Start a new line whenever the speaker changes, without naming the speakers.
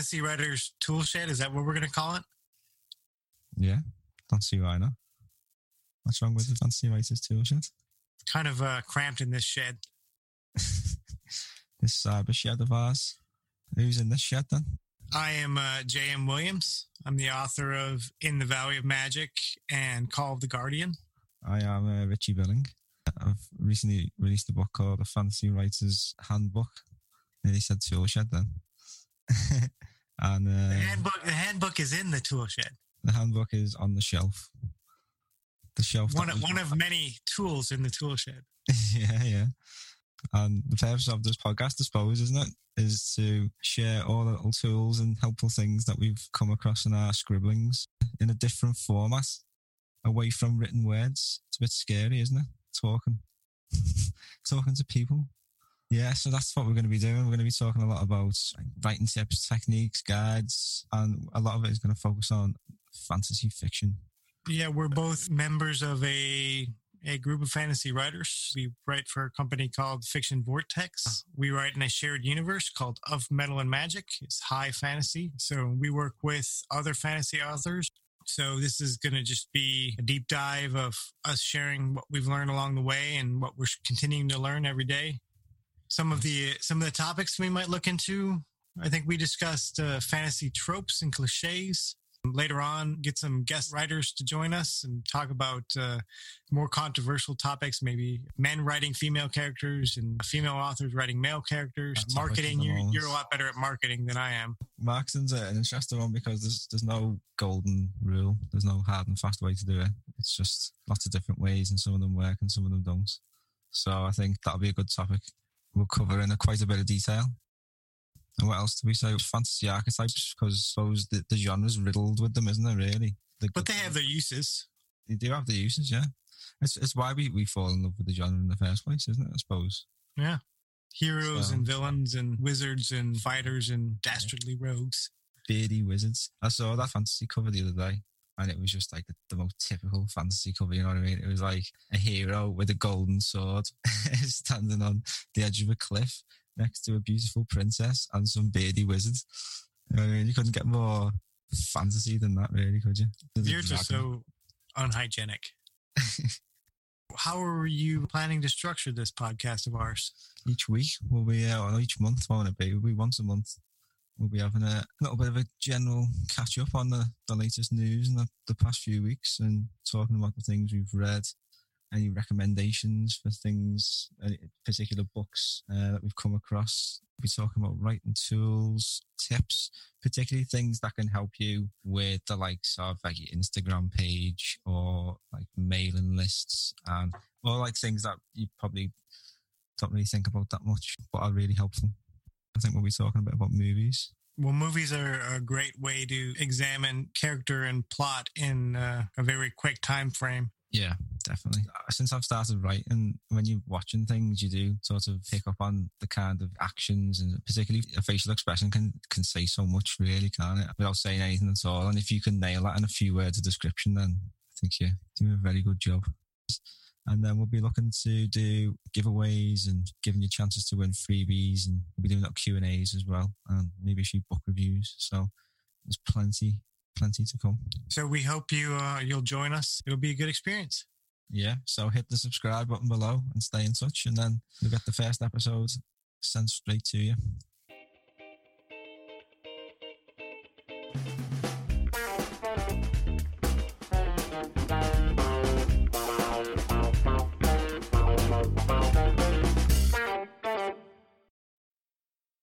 Fantasy Writers Tool Shed. Is that what we're going to call it?
Yeah, don't see why not. What's wrong with the fantasy writers tool shed?
Kind of uh, cramped in this shed.
this cyber shed of ours. Who's in this shed then?
I am uh, J.M. Williams. I'm the author of In the Valley of Magic and Call of the Guardian.
I am uh, Richie Billing. I've recently released a book called The Fantasy Writer's Handbook. Nearly said tool shed then. and uh,
the handbook, the handbook is in the tool shed.
The handbook is on the shelf. The shelf.
One, one of many tools in the tool shed.
yeah, yeah. And the purpose of this podcast, I suppose, isn't it, is to share all the little tools and helpful things that we've come across in our scribblings in a different format, away from written words. It's a bit scary, isn't it? Talking, talking to people. Yeah, so that's what we're going to be doing. We're going to be talking a lot about writing tips, techniques, guides, and a lot of it is going to focus on fantasy fiction.
Yeah, we're both members of a a group of fantasy writers. We write for a company called Fiction Vortex. We write in a shared universe called Of Metal and Magic. It's high fantasy. So we work with other fantasy authors. So this is going to just be a deep dive of us sharing what we've learned along the way and what we're continuing to learn every day. Some of the some of the topics we might look into. I think we discussed uh, fantasy tropes and cliches. Later on get some guest writers to join us and talk about uh, more controversial topics maybe men writing female characters and female authors writing male characters. That's marketing you're, you're, a lot better at marketing than i am.
Marketing's an interesting one because there's there's no golden rule. There's no hard and fast way to do it. It's just lots of different ways and some of them work and some of them don't. So i think that'll be a good topic we'll cover in a quite a bit of detail and what else do we say? Fantasy archetypes, because I suppose the, the genre's riddled with them, isn't it, really?
But they have their uses.
They do have their uses, yeah. It's, it's why we, we fall in love with the genre in the first place, isn't it, I suppose?
Yeah. Heroes so, and villains and wizards and fighters and dastardly rogues.
Beardy wizards. I saw that fantasy cover the other day and it was just like the, the, most typical fantasy cover. You know what I mean? It was like a hero with a golden sword standing on the edge of a cliff, next to a beautiful princess and some beardy wizards. I mean, you couldn't get more fantasy than that, really, could you?
You're just so unhygienic. How are you planning to structure this podcast of ours?
Each week will be, uh, or each month, won't it be? Will be once a month. We'll be having a little bit of a general catch up on the, the latest news in the, the past few weeks and talking about the things we've read, any recommendations for things, any particular books uh, that we've come across. We'll be talking about writing tools, tips, particularly things that can help you with the likes of like your Instagram page or like mailing lists and or like things that you probably don't really think about that much, but are really helpful. I think we'll be talking a bit about movies.
Well, movies are a great way to examine character and plot in uh, a very quick time frame.
Yeah, definitely. Uh, since I've started writing, when you're watching things, you do sort of pick up on the kind of actions and particularly a facial expression can can say so much, really, can't it? Without saying anything at all. And if you can nail that in a few words of description, then I think you're doing a very good job. And then we'll be looking to do giveaways and giving you chances to win freebies, and we'll be doing that Q and A's as well, and maybe a few book reviews. So there's plenty plenty to come.
So we hope you uh, you'll join us. It'll be a good experience.
Yeah. So hit the subscribe button below and stay in touch, and then you'll get the first episode sent straight to you.